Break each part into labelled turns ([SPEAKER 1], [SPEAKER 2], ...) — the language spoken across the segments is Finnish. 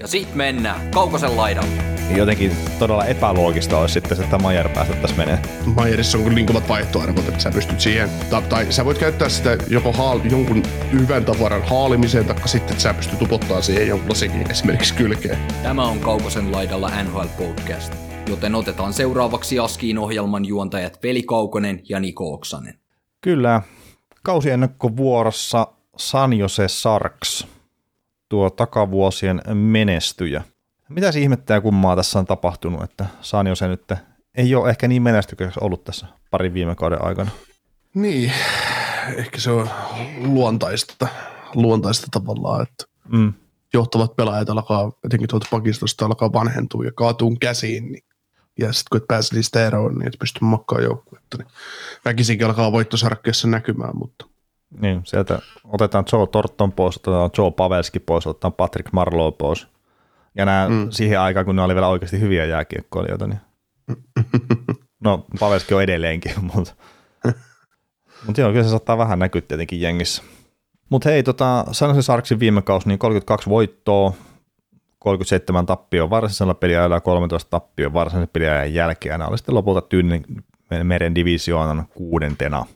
[SPEAKER 1] Ja sit mennään Kaukosen laidalle.
[SPEAKER 2] Jotenkin todella epäloogista olisi sitten se, että Majer päästettäisiin menee.
[SPEAKER 3] Majerissa on niin kovat vaihtoarvot, että sä pystyt siihen, tai, tai sä voit käyttää sitä joko haal, jonkun hyvän tavaran haalimiseen, tai sitten että sä pystyt tupottaa siihen jonkun lasikin esimerkiksi kylkeen.
[SPEAKER 1] Tämä on Kaukosen laidalla NHL Podcast, joten otetaan seuraavaksi Askiin ohjelman juontajat Veli Kaukonen ja Niko Oksanen.
[SPEAKER 2] Kyllä, kausiennakkovuorossa San Jose Sarks, tuo takavuosien menestyjä. Mitä ihmettä ja kummaa tässä on tapahtunut, että San Jose nyt ei ole ehkä niin menestykäs ollut tässä parin viime kauden aikana?
[SPEAKER 3] Niin, ehkä se on luontaista, luontaista tavallaan, että mm. johtavat pelaajat alkaa, etenkin tuolta pakistosta alkaa vanhentua ja kaatuu käsiin, niin ja sitten kun et pääse niistä eroon, niin et pysty makkaan joukkuetta, niin väkisinkin alkaa voittosarkkeessa näkymään, mutta
[SPEAKER 2] niin, sieltä otetaan Joe Torton pois, otetaan Joe Pavelski pois, otetaan Patrick Marlowe pois. Ja nämä mm. siihen aikaan, kun ne oli vielä oikeasti hyviä jääkiekkoilijoita, niin no Pavelski on edelleenkin, mutta mutta joo, kyllä se saattaa vähän näkyä tietenkin jengissä. Mutta hei, tota, San Sarksin viime kausi, niin 32 voittoa, 37 tappio varsinaisella peliajalla ja 13 tappio varsinaisen peliajan jälkeen. Nämä oli sitten lopulta Tyynen meren divisioonan kuudentena.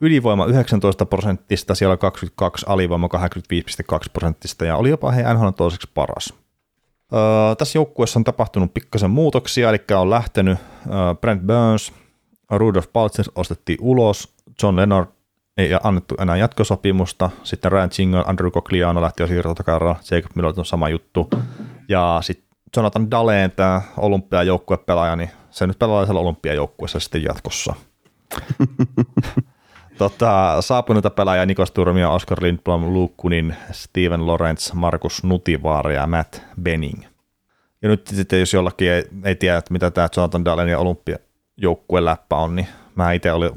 [SPEAKER 2] Ylivoima 19 prosenttista, siellä 22, alivoima 85,2 prosenttista ja oli jopa he NHL toiseksi paras. Öö, tässä joukkueessa on tapahtunut pikkasen muutoksia, eli on lähtenyt öö, Brent Burns, Rudolf Paltzer ostettiin ulos, John Leonard ei annettu enää jatkosopimusta, sitten Ryan Chingle, Andrew Cogliano lähti jo siirtotakarra, Jacob Miller on sama juttu, ja sitten Jonathan Daleen, tämä olympiajoukkuepelaaja, niin se nyt pelaa siellä olympiajoukkueessa sitten jatkossa. tota, saapuneita pelaajia Nikos Turmia, Oscar Lindblom, Luke Kunin, Steven Lawrence, Markus Nutivaara ja Matt Benning. Ja nyt sitten jos jollakin ei, ei tiedä, että mitä tämä Jonathan Dalenin olympiajoukkueen läppä on, niin mä itse olin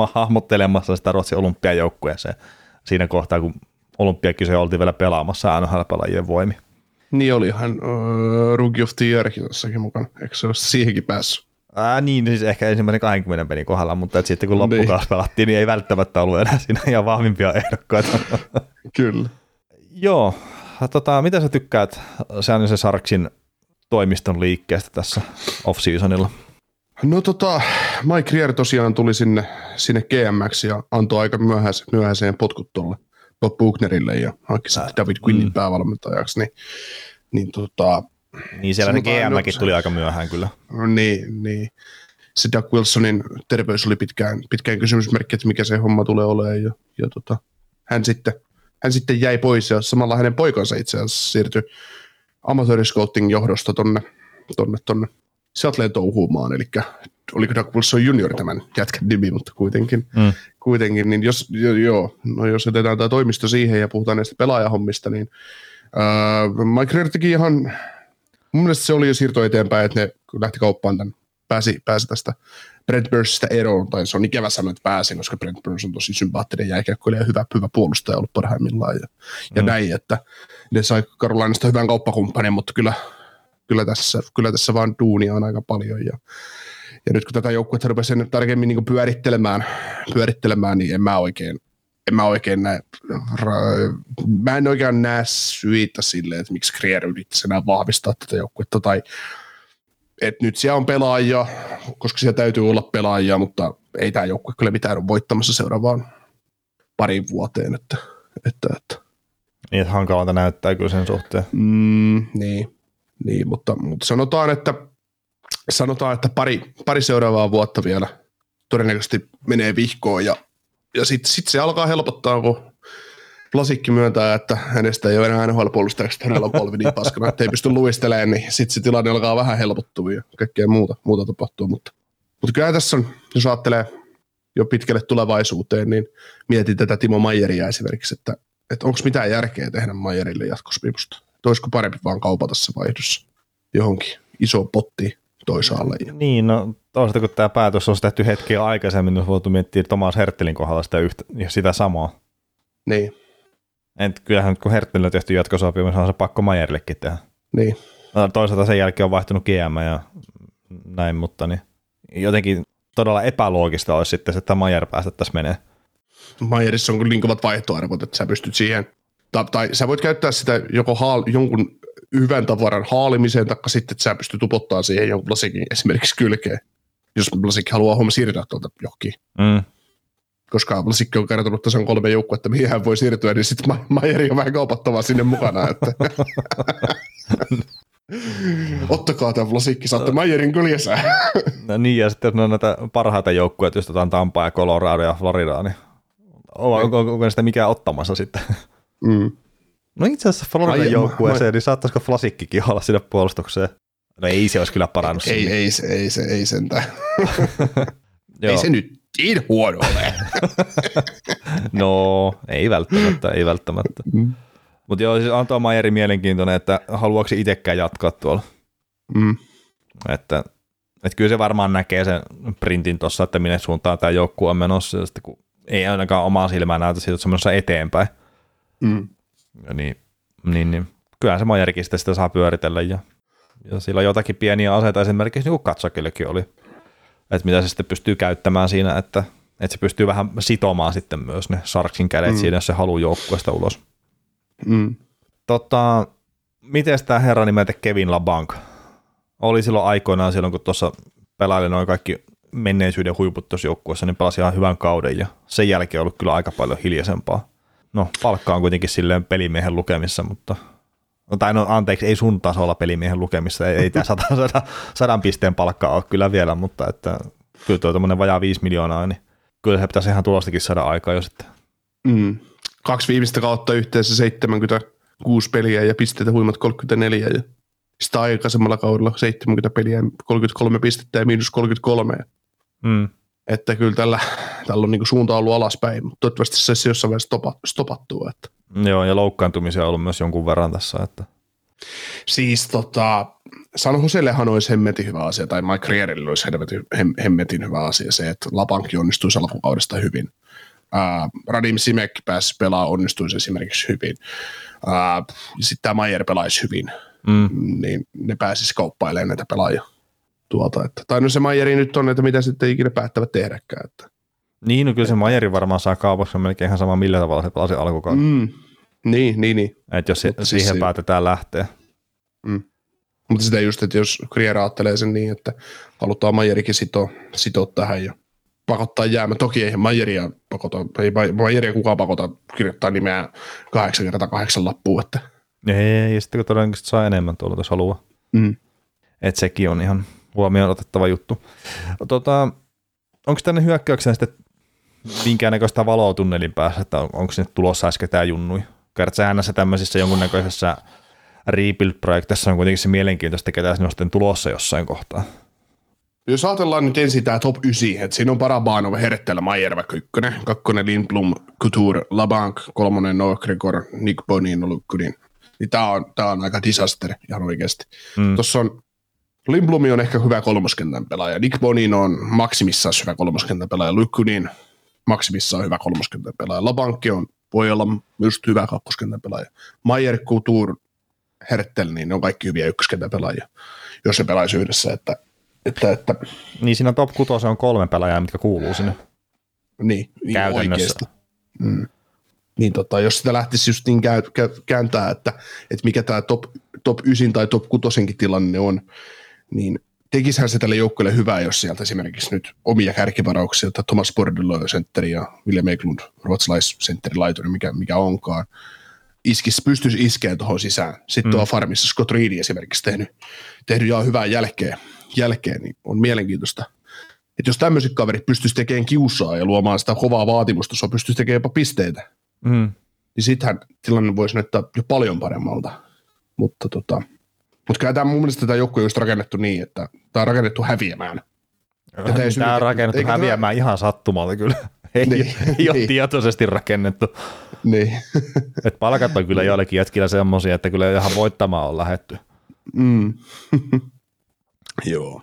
[SPEAKER 2] hahmottelemassa sitä Ruotsin olympiajoukkueeseen siinä kohtaa, kun olympiakise oltiin vielä pelaamassa NHL-pelaajien voimi.
[SPEAKER 3] Niin olihan uh, Rookie of the mukana, eikö se ole siihenkin päässyt?
[SPEAKER 2] Ää, niin, siis ehkä ensimmäisen 20 pelin kohdalla, mutta et sitten kun loppukaus niin. pelattiin, niin ei välttämättä ollut enää siinä ihan vahvimpia ehdokkaita.
[SPEAKER 3] Kyllä.
[SPEAKER 2] Joo, tota, mitä sä tykkäät se Sarksin toimiston liikkeestä tässä off-seasonilla?
[SPEAKER 3] No tota, Mike Rier tosiaan tuli sinne, sinne GMX ja antoi aika myöhäiseen, myöhäiseen potkut tuolle Bob Buchnerille ja hankki sitten David Quinnin mm. päävalmentajaksi, niin, niin tota,
[SPEAKER 2] niin siellä se GMkin tuli aika myöhään kyllä.
[SPEAKER 3] Niin, niin. Se Doug Wilsonin terveys oli pitkään, pitkään kysymysmerkki, että mikä se homma tulee olemaan. Ja, ja tota, hän, sitten, hän sitten jäi pois ja samalla hänen poikansa itse asiassa siirtyi amatööriscouting johdosta tonne, tonne, tonne Seattleen touhuumaan, eli oliko Doug Wilson junior tämän jätkän nimi, mutta kuitenkin, mm. kuitenkin niin jos, jo, joo, no jos jätetään tämä toimisto siihen ja puhutaan näistä pelaajahommista, niin äh, Mike Rear teki ihan mun mielestä se oli jo siirto eteenpäin, että ne lähti kauppaan tämän, pääsi, pääsi tästä Brent Burnsista eroon, tai se on ikävä sanoa, että pääsi, koska Brent Burns on tosi sympaattinen jääkiekkoilija ja hyvä, hyvä puolustaja ollut parhaimmillaan ja, ja mm. näin, että ne sai Carolinasta hyvän kauppakumppanin, mutta kyllä, kyllä, tässä, kyllä tässä vaan duunia on aika paljon ja, ja nyt kun tätä joukkuetta rupesi tarkemmin niin pyörittelemään, pyörittelemään, niin en mä oikein en mä oikein näe, mä en oikein näe syitä sille, että miksi Krier yrittäisi enää vahvistaa tätä joukkuetta, tai että nyt siellä on pelaajia, koska siellä täytyy olla pelaajia, mutta ei tämä joukkue kyllä mitään ole voittamassa seuraavaan parin vuoteen, että, että, että.
[SPEAKER 2] Niin, että hankalalta näyttää kyllä sen suhteen.
[SPEAKER 3] Mm, niin, niin mutta, mutta, sanotaan, että sanotaan, että pari, pari seuraavaa vuotta vielä todennäköisesti menee vihkoon ja ja sitten sit se alkaa helpottaa, kun Lasikki myöntää, että hänestä ei ole enää NHL-puolustajaksi, hänellä on polvi niin paskana, että ei pysty luistelemaan, niin sitten se tilanne alkaa vähän helpottua ja kaikkea muuta, muuta tapahtuu. Mutta, mutta kyllä tässä on, jos ajattelee jo pitkälle tulevaisuuteen, niin mietin tätä Timo Mayeria esimerkiksi, että, että onko mitään järkeä tehdä Mayerille jatkosopimusta. Olisiko parempi vaan kaupata se vaihdossa johonkin isoon pottiin toisaalle.
[SPEAKER 2] Niin, no toisaalta kun tämä päätös on tehty hetkiä aikaisemmin, niin voitu miettiä Tomas Herttelin kohdalla sitä, yhtä, ja sitä samaa.
[SPEAKER 3] niin,
[SPEAKER 2] Et kyllähän nyt kun Herttelin on tehty jatkosopimus, on se pakko Majerillekin tehdä.
[SPEAKER 3] niin.
[SPEAKER 2] No, toisaalta sen jälkeen on vaihtunut GM ja näin, mutta niin jotenkin todella epäloogista olisi sitten se, että Majer päästettäisiin menee.
[SPEAKER 3] Majerissa on kyllä niin kovat vaihtoarvot, että sä pystyt siihen, tai, tai sä voit käyttää sitä joko haal, jonkun hyvän tavaran haalimiseen, tai sitten että sä pystyt upottaa siihen jonkun lasikin esimerkiksi kylkeen, jos Lasik haluaa homma siirtää tuolta johonkin.
[SPEAKER 2] Mm.
[SPEAKER 3] Koska Lasikki on kertonut tasan kolme joukkuetta, mihin hän voi siirtyä, niin sitten Ma- Majeri on vähän kaupattavaa sinne mukana. Että. Ottakaa tämä Lasikki, saatte Majerin kyljessä.
[SPEAKER 2] No niin, ja sitten jos on näitä parhaita joukkueet, jos otetaan Tampaa ja Colorado ja Floridaa, niin onko, onko, onko sitä mikään ottamassa sitten?
[SPEAKER 3] Mm.
[SPEAKER 2] No itse asiassa Floridan joukkueeseen,
[SPEAKER 3] ma-
[SPEAKER 2] niin saattaisiko Flasikkikin olla sinne puolustukseen? No ei se olisi kyllä parannut.
[SPEAKER 3] Ei, ei, se, ei, se, ei sentään. Ei se nyt niin huono ole.
[SPEAKER 2] No, ei välttämättä, ei välttämättä.
[SPEAKER 3] Mm.
[SPEAKER 2] Mutta joo, siis Anto Majeri mielenkiintoinen, että haluaako se itsekään jatkaa tuolla.
[SPEAKER 3] Mm.
[SPEAKER 2] Että, että kyllä se varmaan näkee sen printin tuossa, että minne suuntaan tämä joukkue on menossa, ja sitten kun ei ainakaan omaa silmään näytä siitä, että se on menossa eteenpäin.
[SPEAKER 3] Mm.
[SPEAKER 2] Ja niin, niin, niin, kyllähän se Majerikin sitä saa pyöritellä, ja, ja sillä on jotakin pieniä aseita esimerkiksi, niin kuin Katsakillekin oli, että mitä se sitten pystyy käyttämään siinä, että, että se pystyy vähän sitomaan sitten myös ne Sarksin kädet mm. siinä, jos se haluaa joukkueesta ulos.
[SPEAKER 3] Mm.
[SPEAKER 2] Tota, miten tämä herra nimeltä Kevin LaBanc oli silloin aikoinaan silloin, kun tuossa pelaili noin kaikki menneisyyden huiput tuossa joukkueessa, niin pelasi ihan hyvän kauden ja sen jälkeen on ollut kyllä aika paljon hiljaisempaa. No, palkka on kuitenkin silleen pelimiehen lukemissa, mutta no, tai no anteeksi, ei sun tasolla pelimiehen lukemissa, ei, ei tämä sadan, sadan, sadan pisteen palkka ole kyllä vielä, mutta että kyllä tuo tämmöinen vajaa 5 miljoonaa, niin kyllä se pitäisi ihan tulostakin saada aikaa jo sitten.
[SPEAKER 3] Mm. Kaksi viimeistä kautta yhteensä 76 peliä ja pisteitä huimat 34. Ja sitä aikaisemmalla kaudella 70 peliä, 33 pistettä ja miinus 33.
[SPEAKER 2] Mm.
[SPEAKER 3] Että kyllä tällä, tällä on niinku suunta ollut alaspäin, mutta toivottavasti se jossain vaiheessa stopa, stopattua. Että.
[SPEAKER 2] Joo, ja loukkaantumisia on ollut myös jonkun verran tässä, että
[SPEAKER 3] Siis tota, San Josellehan olisi hemmetin hyvä asia, tai Mike Rierille olisi hemmetin, hem, hemmetin hyvä asia se, että Lapankki onnistuisi alkukaudesta hyvin. Ää, Radim Simek pääsi pelaa onnistuisi esimerkiksi hyvin. Ää, Sitten tämä Mayer pelaisi hyvin,
[SPEAKER 2] mm.
[SPEAKER 3] niin ne pääsisi kauppailemaan näitä pelaajia tuolta. Että, tai no se Mayeri nyt on, että mitä sitten ikinä päättävät tehdäkään. Että.
[SPEAKER 2] Niin, no kyllä se Majeri varmaan saa kaupassa melkein ihan sama millä tavalla se pelasi alkukauden. Mm.
[SPEAKER 3] Mm. Niin, niin, niin.
[SPEAKER 2] Että jos
[SPEAKER 3] Mutta
[SPEAKER 2] si-
[SPEAKER 3] siis
[SPEAKER 2] siihen
[SPEAKER 3] se-
[SPEAKER 2] päätetään lähteä.
[SPEAKER 3] Mutta sitä just, että jos Kriera ajattelee sen niin, että halutaan Majerikin sitoa, sitoa tähän ja pakottaa jäämä. Toki ei Majeria pakota, ei Ma- Majeria kukaan pakota kirjoittaa nimeä kahdeksan kertaa kahdeksan lappuun. Että.
[SPEAKER 2] Ei, ja sitten kun todennäköisesti saa enemmän tuolla, jos haluaa.
[SPEAKER 3] Mm.
[SPEAKER 2] Että sekin on ihan huomioon otettava juttu. Tota, onko tänne hyökkäykseen sitten minkäännäköistä valoa tunnelin päässä, että on, onko sinne tulossa äsken tämä junnui? Kertaa sehän näissä tämmöisissä jonkunnäköisessä rebuild-projektissa on kuitenkin se mielenkiintoista, ketä sinne on sitten tulossa jossain kohtaa.
[SPEAKER 3] Jos ajatellaan nyt ensin tämä top 9, että siinä on Barabanov, Herttelä, vaikka ykkönen, kakkonen Lindblom, Couture, Labank, kolmonen Noah Gregor, Nick Bonin, Lukkunin. Niin tämä on, tää on aika disaster ihan oikeasti.
[SPEAKER 2] Mm.
[SPEAKER 3] Mm. Tuossa on Lindblom on ehkä hyvä kolmoskentän pelaaja. Nick Bonin on maksimissaan hyvä kolmoskentän pelaaja. Lukkunin maksimissaan hyvä kolmoskentän pelaaja. Labankki on, voi olla just hyvä kakkoskentän pelaaja. Mayer, Couture, Herttel, niin ne on kaikki hyviä ykköskentän pelaajia, jos ne pelaisi yhdessä. Että, että, että
[SPEAKER 2] Niin siinä top 6 on kolme pelaajaa, mitkä kuuluu sinne.
[SPEAKER 3] Niin, niin
[SPEAKER 2] Käytännössä.
[SPEAKER 3] oikeasti. Mm. Niin tota, jos sitä lähtisi just niin käy, käy, kääntää, että, että mikä tämä top, top 9 tai top 6 tilanne on, niin tekisihän se tälle joukkueelle hyvää, jos sieltä esimerkiksi nyt omia kärkivarauksia, että Thomas Bordello sentteri ja William Eklund ruotsalaisentteri laituri, mikä, mikä onkaan, iskisi, pystyisi iskeä tuohon sisään. Sitten mm. tuo farmissa Scott Reed esimerkiksi tehnyt, tehnyt ihan hyvää jälkeen, jälkeen, niin on mielenkiintoista että jos tämmöiset kaverit pystyisi tekemään kiusaa ja luomaan sitä kovaa vaatimusta, se pystyisi tekemään jopa pisteitä,
[SPEAKER 2] Mm.
[SPEAKER 3] niin sittenhän tilanne voisi näyttää jo paljon paremmalta. Mutta tota, mutta kyllä tämä mun mielestä tätä joukkue on just rakennettu niin, että tämä on rakennettu häviämään. Tätä ei
[SPEAKER 2] Tämä on rakennettu
[SPEAKER 3] eikä tämä-
[SPEAKER 2] häviämään ihan sattumalta kyllä. Ei,
[SPEAKER 3] Niin,
[SPEAKER 2] ei ole
[SPEAKER 3] niin.
[SPEAKER 2] tietoisesti rakennettu.
[SPEAKER 3] Niin.
[SPEAKER 2] Et palkat on kyllä joillekin jätkillä semmoisia, että kyllä ihan voittamaan on lähetty.
[SPEAKER 3] mm. Joo.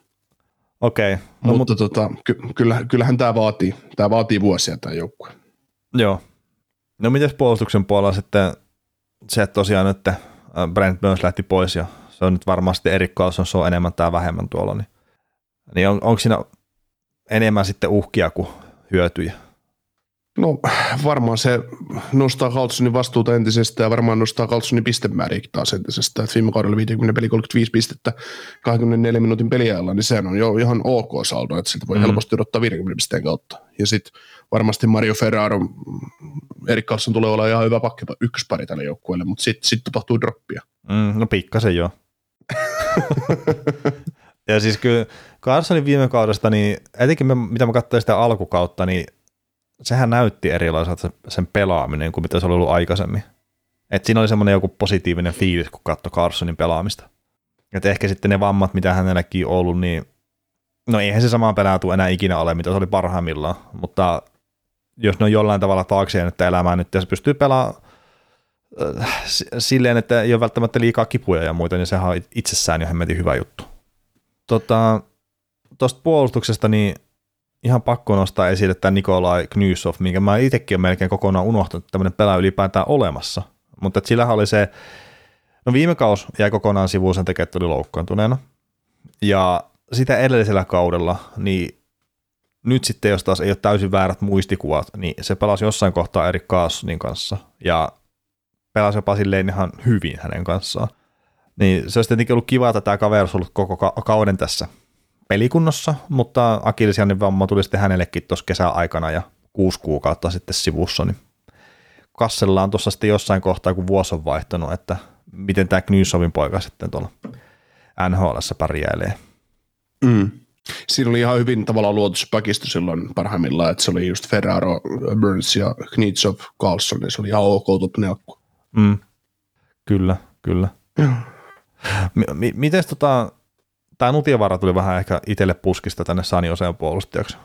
[SPEAKER 2] Okei. Okay.
[SPEAKER 3] No, mutta mut... tota, ky- kyllä, kyllähän tämä vaatii, tää vaatii vuosia tämä joukkue.
[SPEAKER 2] Joo. No miten puolustuksen puolella sitten se, että tosiaan nyt äh, Brent Burns lähti pois ja se on nyt varmasti Erik Carlson, se on enemmän tai vähemmän tuolla, niin, niin on, onko siinä enemmän sitten uhkia kuin hyötyjä?
[SPEAKER 3] No varmaan se nostaa Carlsonin vastuuta entisestä ja varmaan nostaa Carlsonin pistemääriäkin taas entisestä. Et viime kaudella 50 peli 35 pistettä 24 minuutin peliajalla, niin sehän on jo ihan ok saldo, että siltä voi mm. helposti odottaa 50 pisteen kautta. Ja sitten varmasti Mario Ferraro, Erik Carlson tulee olla ihan hyvä pakki ykköspari tälle joukkueelle, mutta sitten sit tapahtuu droppia.
[SPEAKER 2] Mm, no pikkasen joo. ja siis kyllä Carlsonin viime kaudesta, niin etenkin me, mitä mä katsoin sitä alkukautta, niin sehän näytti erilaiselta sen pelaaminen kuin mitä se oli ollut aikaisemmin. Et siinä oli semmoinen joku positiivinen fiilis, kun katsoi Carsonin pelaamista. Et ehkä sitten ne vammat, mitä hänelläkin on ollut, niin no eihän se sama pelaa tule enää ikinä ole, mitä se oli parhaimmillaan, mutta jos ne on jollain tavalla taakse jäänyt elämään nyt ja se pystyy pelaamaan silleen, että ei ole välttämättä liikaa kipuja ja muita, niin sehän on itsessään jo hemmetin hyvä juttu. Tota, puolustuksesta, niin ihan pakko nostaa esille tämä Nikolai Knysov, minkä mä itsekin olen melkein kokonaan unohtanut, että tämmöinen pelaaja ylipäätään olemassa. Mutta sillähän oli se, no viime kaus jäi kokonaan sivuun sen takia, että oli loukkaantuneena. Ja sitä edellisellä kaudella, niin nyt sitten, jos taas ei ole täysin väärät muistikuvat, niin se pelasi jossain kohtaa eri Carsonin kanssa ja pelasi jopa silleen ihan hyvin hänen kanssaan. Niin se olisi tietenkin ollut kiva, että tämä kaveri olisi ollut koko kauden tässä pelikunnossa, mutta Akilisianin vamma tuli sitten hänellekin tuossa kesäaikana ja kuusi kuukautta sitten sivussa, niin kassellaan tuossa sitten jossain kohtaa, kun vuosi on vaihtunut, että miten tämä Knysovin poika sitten tuolla nhl pärjäilee.
[SPEAKER 3] Mm. Siinä oli ihan hyvin tavallaan luotu se pakisto silloin parhaimmillaan, että se oli just Ferraro, Burns ja Knitsov, Carlson, niin se oli ihan ok top
[SPEAKER 2] mm. Kyllä, kyllä. M- m- miten tota, tämä Nutiavara tuli vähän ehkä itselle puskista tänne Oseen puolustajaksi.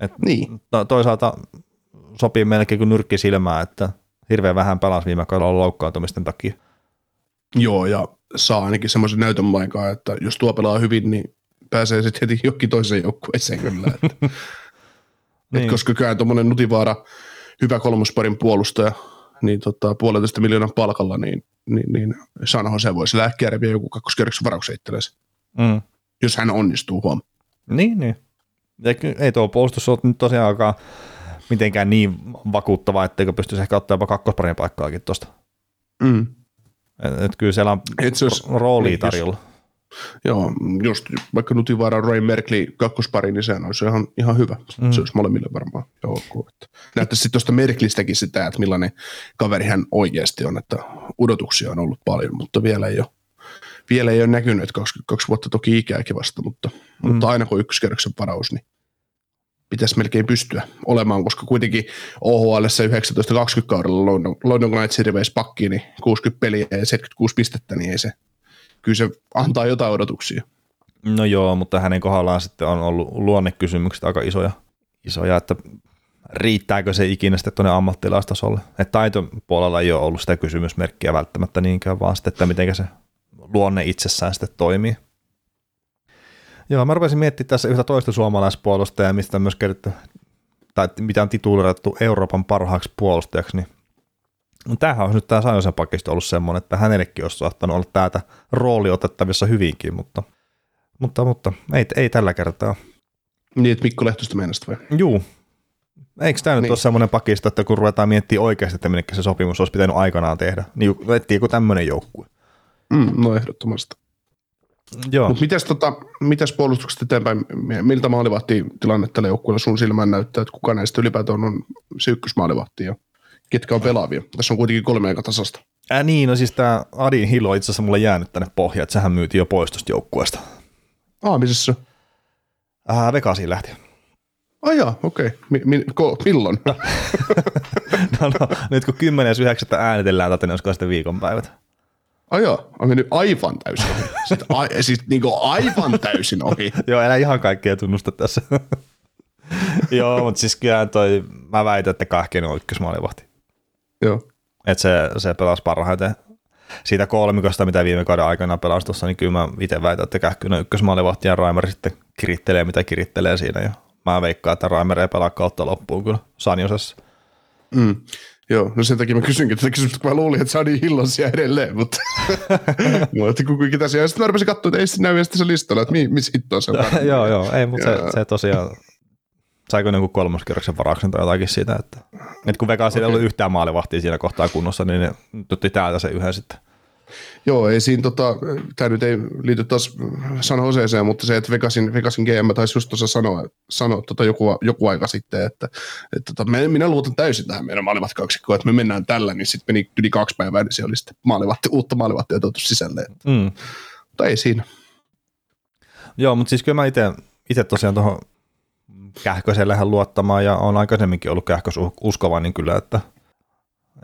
[SPEAKER 2] Et
[SPEAKER 3] niin.
[SPEAKER 2] To, toisaalta sopii melkein kuin nyrkki silmään, että hirveän vähän pelasi viime kaudella loukkaantumisten takia.
[SPEAKER 3] Joo, ja saa ainakin semmoisen näytön aikaa, että jos tuo pelaa hyvin, niin pääsee sitten heti jokin toiseen joukkueeseen kyllä. Että, niin. et koska kyllä tuommoinen Nutivaara, hyvä kolmosparin puolustaja, niin tota, puolentoista miljoonan palkalla, niin, niin, niin San Jose voisi lähkeä repiä joku kakkoskerroksen varauksen itsellensä. Mm. Jos hän onnistuu huom.
[SPEAKER 2] Niin, niin. Ja ei tuo puolustus ole nyt tosiaankaan mitenkään niin vakuuttava, etteikö pystyisi ehkä ottaa jopa kakkosparin paikkaakin tuosta.
[SPEAKER 3] Mm.
[SPEAKER 2] Et, et kyllä siellä on Et olisi, roolia tarjolla.
[SPEAKER 3] Jos, joo, just vaikka Nutivaara Roy Merkli kakkospari, niin sehän olisi ihan, ihan hyvä. Mm. Se olisi molemmille varmaan ok. Näyttäisi sitten tuosta Merklistäkin sitä, että millainen kaveri hän oikeasti on, että odotuksia on ollut paljon, mutta vielä ei ole vielä ei ole näkynyt, että 22 vuotta toki ikääkin vasta, mutta, mm. mutta aina kun ykköskerroksen varaus, niin pitäisi melkein pystyä olemaan, koska kuitenkin OHL 19-20 kaudella London, London Knights pakkiin, niin 60 peliä ja 76 pistettä, niin ei se, kyllä se antaa jotain odotuksia.
[SPEAKER 2] No joo, mutta hänen kohdallaan sitten on ollut luonnekysymykset aika isoja, isoja että riittääkö se ikinä sitten tuonne ammattilaistasolle. Että taitopuolella ei ole ollut sitä kysymysmerkkiä välttämättä niinkään, vaan sitten, että miten se luonne itsessään sitten toimii. Joo, mä rupesin miettimään tässä yhtä toista suomalaispuolusta ja mistä on myös kerrottu, tai mitä on titulerattu Euroopan parhaaksi puolustajaksi, niin no tämähän on nyt tämä Sajosen pakisto ollut semmoinen, että hänellekin olisi saattanut olla täältä rooli otettavissa hyvinkin, mutta, mutta, mutta ei, ei tällä kertaa.
[SPEAKER 3] Niin, että Mikko Lehtosta meinasta vai?
[SPEAKER 2] Juu. Eikö tämä niin. nyt ole semmoinen pakisto, että kun ruvetaan miettimään oikeasti, että minne se sopimus olisi pitänyt aikanaan tehdä, niin joku tämmöinen joukkue.
[SPEAKER 3] Mm, no ehdottomasti.
[SPEAKER 2] Joo.
[SPEAKER 3] Mutta mitäs, tota, mitäs puolustukset eteenpäin, miltä maalivahti tilanne tällä joukkueella sun silmään näyttää, että kuka näistä ylipäätään on se ykkösmaalivahti ja ketkä on pelaavia? Tässä on kuitenkin kolme aika tasasta.
[SPEAKER 2] Ää, niin, no siis tämä Adin Hilo itse asiassa mulle jäänyt tänne pohjaan, että sehän myytiin jo pois tuosta joukkueesta.
[SPEAKER 3] Aa, missä se
[SPEAKER 2] Äh, Vegasiin lähti.
[SPEAKER 3] Ai jaa, okei. Okay. Mi- mi- ko- milloin?
[SPEAKER 2] no, no, nyt kun 10.9. äänitellään, niin olisiko sitten viikonpäivät.
[SPEAKER 3] Ai joo, on mennyt aivan täysin ohi. Sitten a, siis niin kuin aivan täysin ohi.
[SPEAKER 2] joo, enää ihan kaikkea tunnusta tässä. joo, mutta siis kyllä toi, mä väitän, että Kahkinen on ykkösmaalivahti.
[SPEAKER 3] Joo.
[SPEAKER 2] Että se, se pelasi parhaiten. siitä kolmikosta, mitä viime kauden aikana pelasi tuossa, niin kyllä mä itse väitän, että Kähkönen ykkösmaalivahti ja Raimer sitten kirittelee, mitä kirittelee siinä. Ja mä veikkaan, että Raimer ei pelaa kautta loppuun kyllä Sanjosessa.
[SPEAKER 3] Mm. Joo, no sen takia mä kysynkin tätä kysymystä, kun mä luulin, että se on niin hillosia edelleen, mutta mä otin kuitenkin tässä. Ja sitten mä rupesin katsoa, että ei sitten näy se listalla, että missä hittoa se on.
[SPEAKER 2] joo, joo, ei, mutta se, se, tosiaan, saiko joku kolmoskierroksen varauksen tai jotakin siitä, että, että kun Vegas okay. ei ollut yhtään maalivahtia siinä kohtaa kunnossa, niin ne tutti täältä se yhden sitten.
[SPEAKER 3] Joo, ei siinä, tota, tämä nyt ei liity taas San Joseeseen, mutta se, että Vegasin, Vegasin GM taisi just tuossa sanoa, sanoa tota joku, joku aika sitten, että, että tota, minä luotan täysin tähän meidän maalivatkaksikkoon, että me mennään tällä, niin sitten meni yli kaksi päivää, niin se oli sitten maalivahti, uutta maalivattia tuotu sisälle. Mm. Mutta ei siinä.
[SPEAKER 2] Joo, mutta siis kyllä mä itse tosiaan tuohon Kähkösellähän luottamaan ja on aikaisemminkin ollut Kähkös uskova, niin kyllä, että,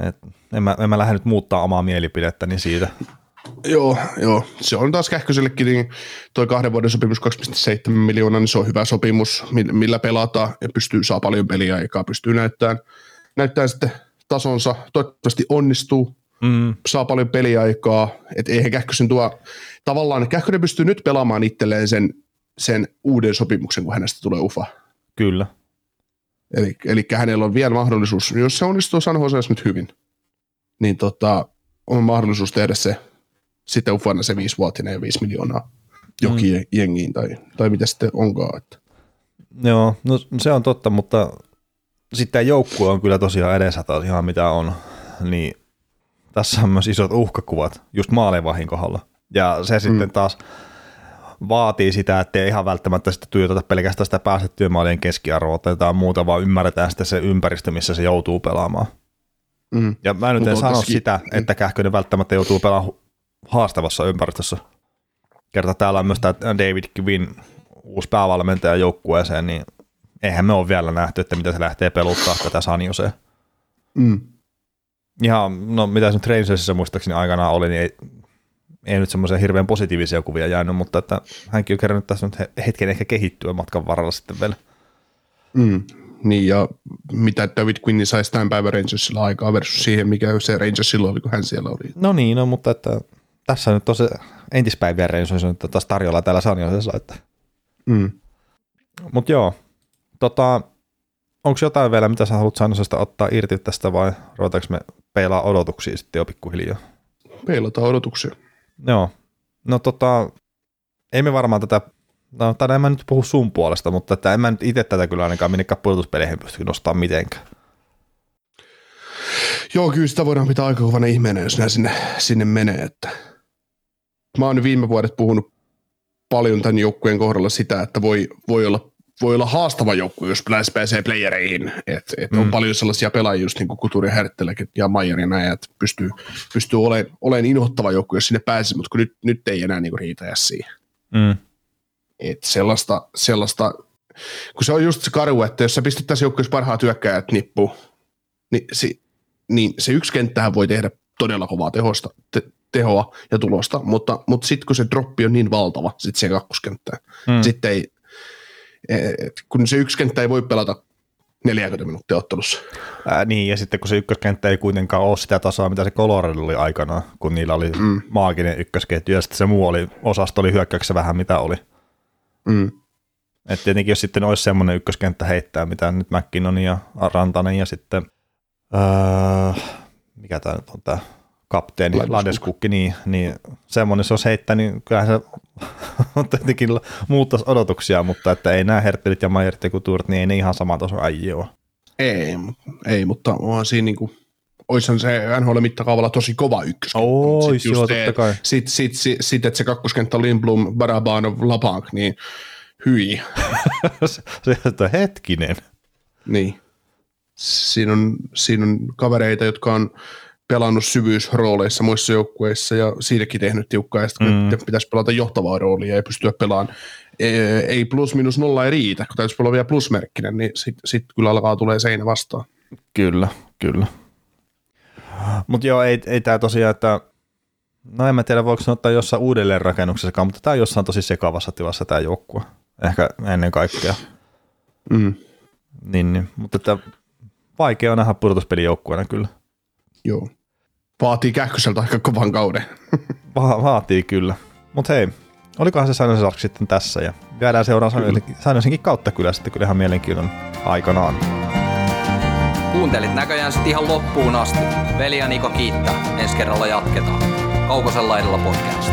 [SPEAKER 2] että en, mä, en mä lähde nyt muuttaa omaa mielipidettäni siitä.
[SPEAKER 3] Joo, joo, se on taas Kähkösellekin, niin toi kahden vuoden sopimus 2,7 miljoonaa, niin se on hyvä sopimus, millä pelataan ja pystyy, saa paljon peliaikaa, pystyy näyttämään, näyttämään sitten tasonsa, toivottavasti onnistuu, mm. saa paljon peliaikaa, että eihän Kähkösen tuo, tavallaan Kähkönen pystyy nyt pelaamaan itselleen sen, sen uuden sopimuksen, kun hänestä tulee ufa.
[SPEAKER 2] Kyllä.
[SPEAKER 3] Eli, eli hänellä on vielä mahdollisuus, jos se onnistuu San Joseessa nyt hyvin, niin tota, on mahdollisuus tehdä se sitten ufana se viisivuotinen ja viisi miljoonaa jokin mm. jengiin tai, tai mitä sitten onkaan. Että.
[SPEAKER 2] Joo, no se on totta, mutta sitten joukkue on kyllä tosiaan edessä taas ihan mitä on, niin tässä on myös isot uhkakuvat just maalevahin kohdalla. Ja se mm. sitten taas vaatii sitä, että ei ihan välttämättä sitten tuijoteta pelkästään sitä päästettyä maalien keskiarvoa tai jotain muuta, vaan ymmärretään sitten se ympäristö, missä se joutuu pelaamaan. Mm. Ja mä nyt en sano tässäkin... sitä, että Kähkönen välttämättä joutuu pelaamaan haastavassa ympäristössä. Kerta täällä on myös tämä David Kvin uusi päävalmentaja joukkueeseen, niin eihän me ole vielä nähty, että mitä se lähtee peluttaa tätä Sanjoseen. Mm. Ihan, no mitä se nyt Rangersissa muistaakseni aikanaan oli, niin ei, ei nyt semmoisia hirveän positiivisia kuvia jäänyt, mutta että hänkin on kerännyt tässä nyt hetken ehkä kehittyä matkan varrella sitten vielä.
[SPEAKER 3] Mm. Niin, ja mitä David Quinn saisi tämän päivän Rangersilla aikaa versus siihen, mikä se Rangersilla oli, kun hän siellä oli.
[SPEAKER 2] No niin, no, mutta että tässä nyt on se entispäivien Rangers on taas tarjolla täällä Sanjosessa. Että. Mm. Mutta joo, tota, onko jotain vielä, mitä sä haluat Sanjosesta ottaa irti tästä vai ruvetaanko me peilaa odotuksia sitten jo pikkuhiljaa?
[SPEAKER 3] Peilataan odotuksia.
[SPEAKER 2] Joo, no tota, ei me varmaan tätä no tai en mä nyt puhu sun puolesta, mutta että en mä nyt itse tätä kyllä ainakaan minnekään pudotuspeleihin pysty nostamaan mitenkään.
[SPEAKER 3] Joo, kyllä sitä voidaan pitää aika kovana ihmeenä, jos nämä sinne, sinne menee. Että. Mä oon viime vuodet puhunut paljon tämän joukkueen kohdalla sitä, että voi, voi olla voi olla haastava joukkue, jos lähes pääsee playereihin. Et, et mm. On paljon sellaisia pelaajia, just niin kuin Kuturi ja Mayer ja näin, että pystyy, pystyy olemaan, olemaan inhottava joukkue, jos sinne pääsisi, mutta kun nyt, nyt ei enää niin riitä siihen. Mm. Et sellaista, sellaista, kun se on just se karu, että jos sä pistettäisiin joukkueessa parhaat hyökkäjät nippu, niin, si, niin se yksi kenttähän voi tehdä todella kovaa tehosta, te, tehoa ja tulosta, mutta, mutta sitten kun se droppi on niin valtava, sitten se kakkoskenttää, mm. sitten ei, kun se yksi kenttä ei voi pelata 40 minuuttia ottelussa.
[SPEAKER 2] Ää, niin, ja sitten kun se ykköskenttä ei kuitenkaan ole sitä tasoa, mitä se Colorado oli aikanaan, kun niillä oli mm. maaginen ykkösketju, ja sitten se muu oli, osasto oli hyökkäyksessä vähän mitä oli. Mm. Et tietenkin jos sitten olisi semmoinen ykköskenttä heittää, mitä nyt McKinnon ja Rantanen ja sitten, öö, mikä tämä nyt on tämä kapteeni, Ladeskukki, niin, niin semmoinen se olisi heittää, niin kyllähän se tietenkin muuttaisi odotuksia, mutta että ei nämä Herttelit ja Majerit ja niin ei ne ihan sama taso äijä ole.
[SPEAKER 3] Ei, ei, mutta onhan siinä niin kuin, oishan se NHL mittakaavalla tosi kova ykköskenttä.
[SPEAKER 2] Ois, sit joo, totta kai.
[SPEAKER 3] Sitten sit, sit, sit, että se kakkoskenttä Lindblom, Barabanov, Labank, niin hyi.
[SPEAKER 2] se, on hetkinen.
[SPEAKER 3] Niin. Siinä on, siinä on kavereita, jotka on pelannut syvyysrooleissa muissa joukkueissa ja siinäkin tehnyt tiukkaa, ja sitten mm. pitäisi pelata johtavaa roolia ja pystyä pelaamaan. Ei plus minus nolla ei riitä, kun täytyisi olla vielä plusmerkkinen, niin sitten sit kyllä alkaa tulee seinä vastaan.
[SPEAKER 2] Kyllä, kyllä. Mutta joo, ei, ei tämä tosiaan, että no en mä tiedä voiko ottaa jossain uudelleenrakennuksessa, mutta tämä on jossain tosi sekavassa tilassa tämä joukkue. Ehkä ennen kaikkea. Mm. Niin, niin. mutta että vaikea on nähdä pudotuspelijoukkueena kyllä.
[SPEAKER 3] Joo. Vaatii Kähköseltä aika kovan kauden.
[SPEAKER 2] Va- vaatii kyllä. Mutta hei, olikohan se Säännöisen sitten tässä ja jäädään seuraan Säännöisenkin kautta kyllä sitten kyllä ihan mielenkiinnon aikanaan.
[SPEAKER 1] Kuuntelit näköjään sitten ihan loppuun asti. Veli ja Niko kiittää. Ensi kerralla jatketaan. Kaukosella laidalla podcast.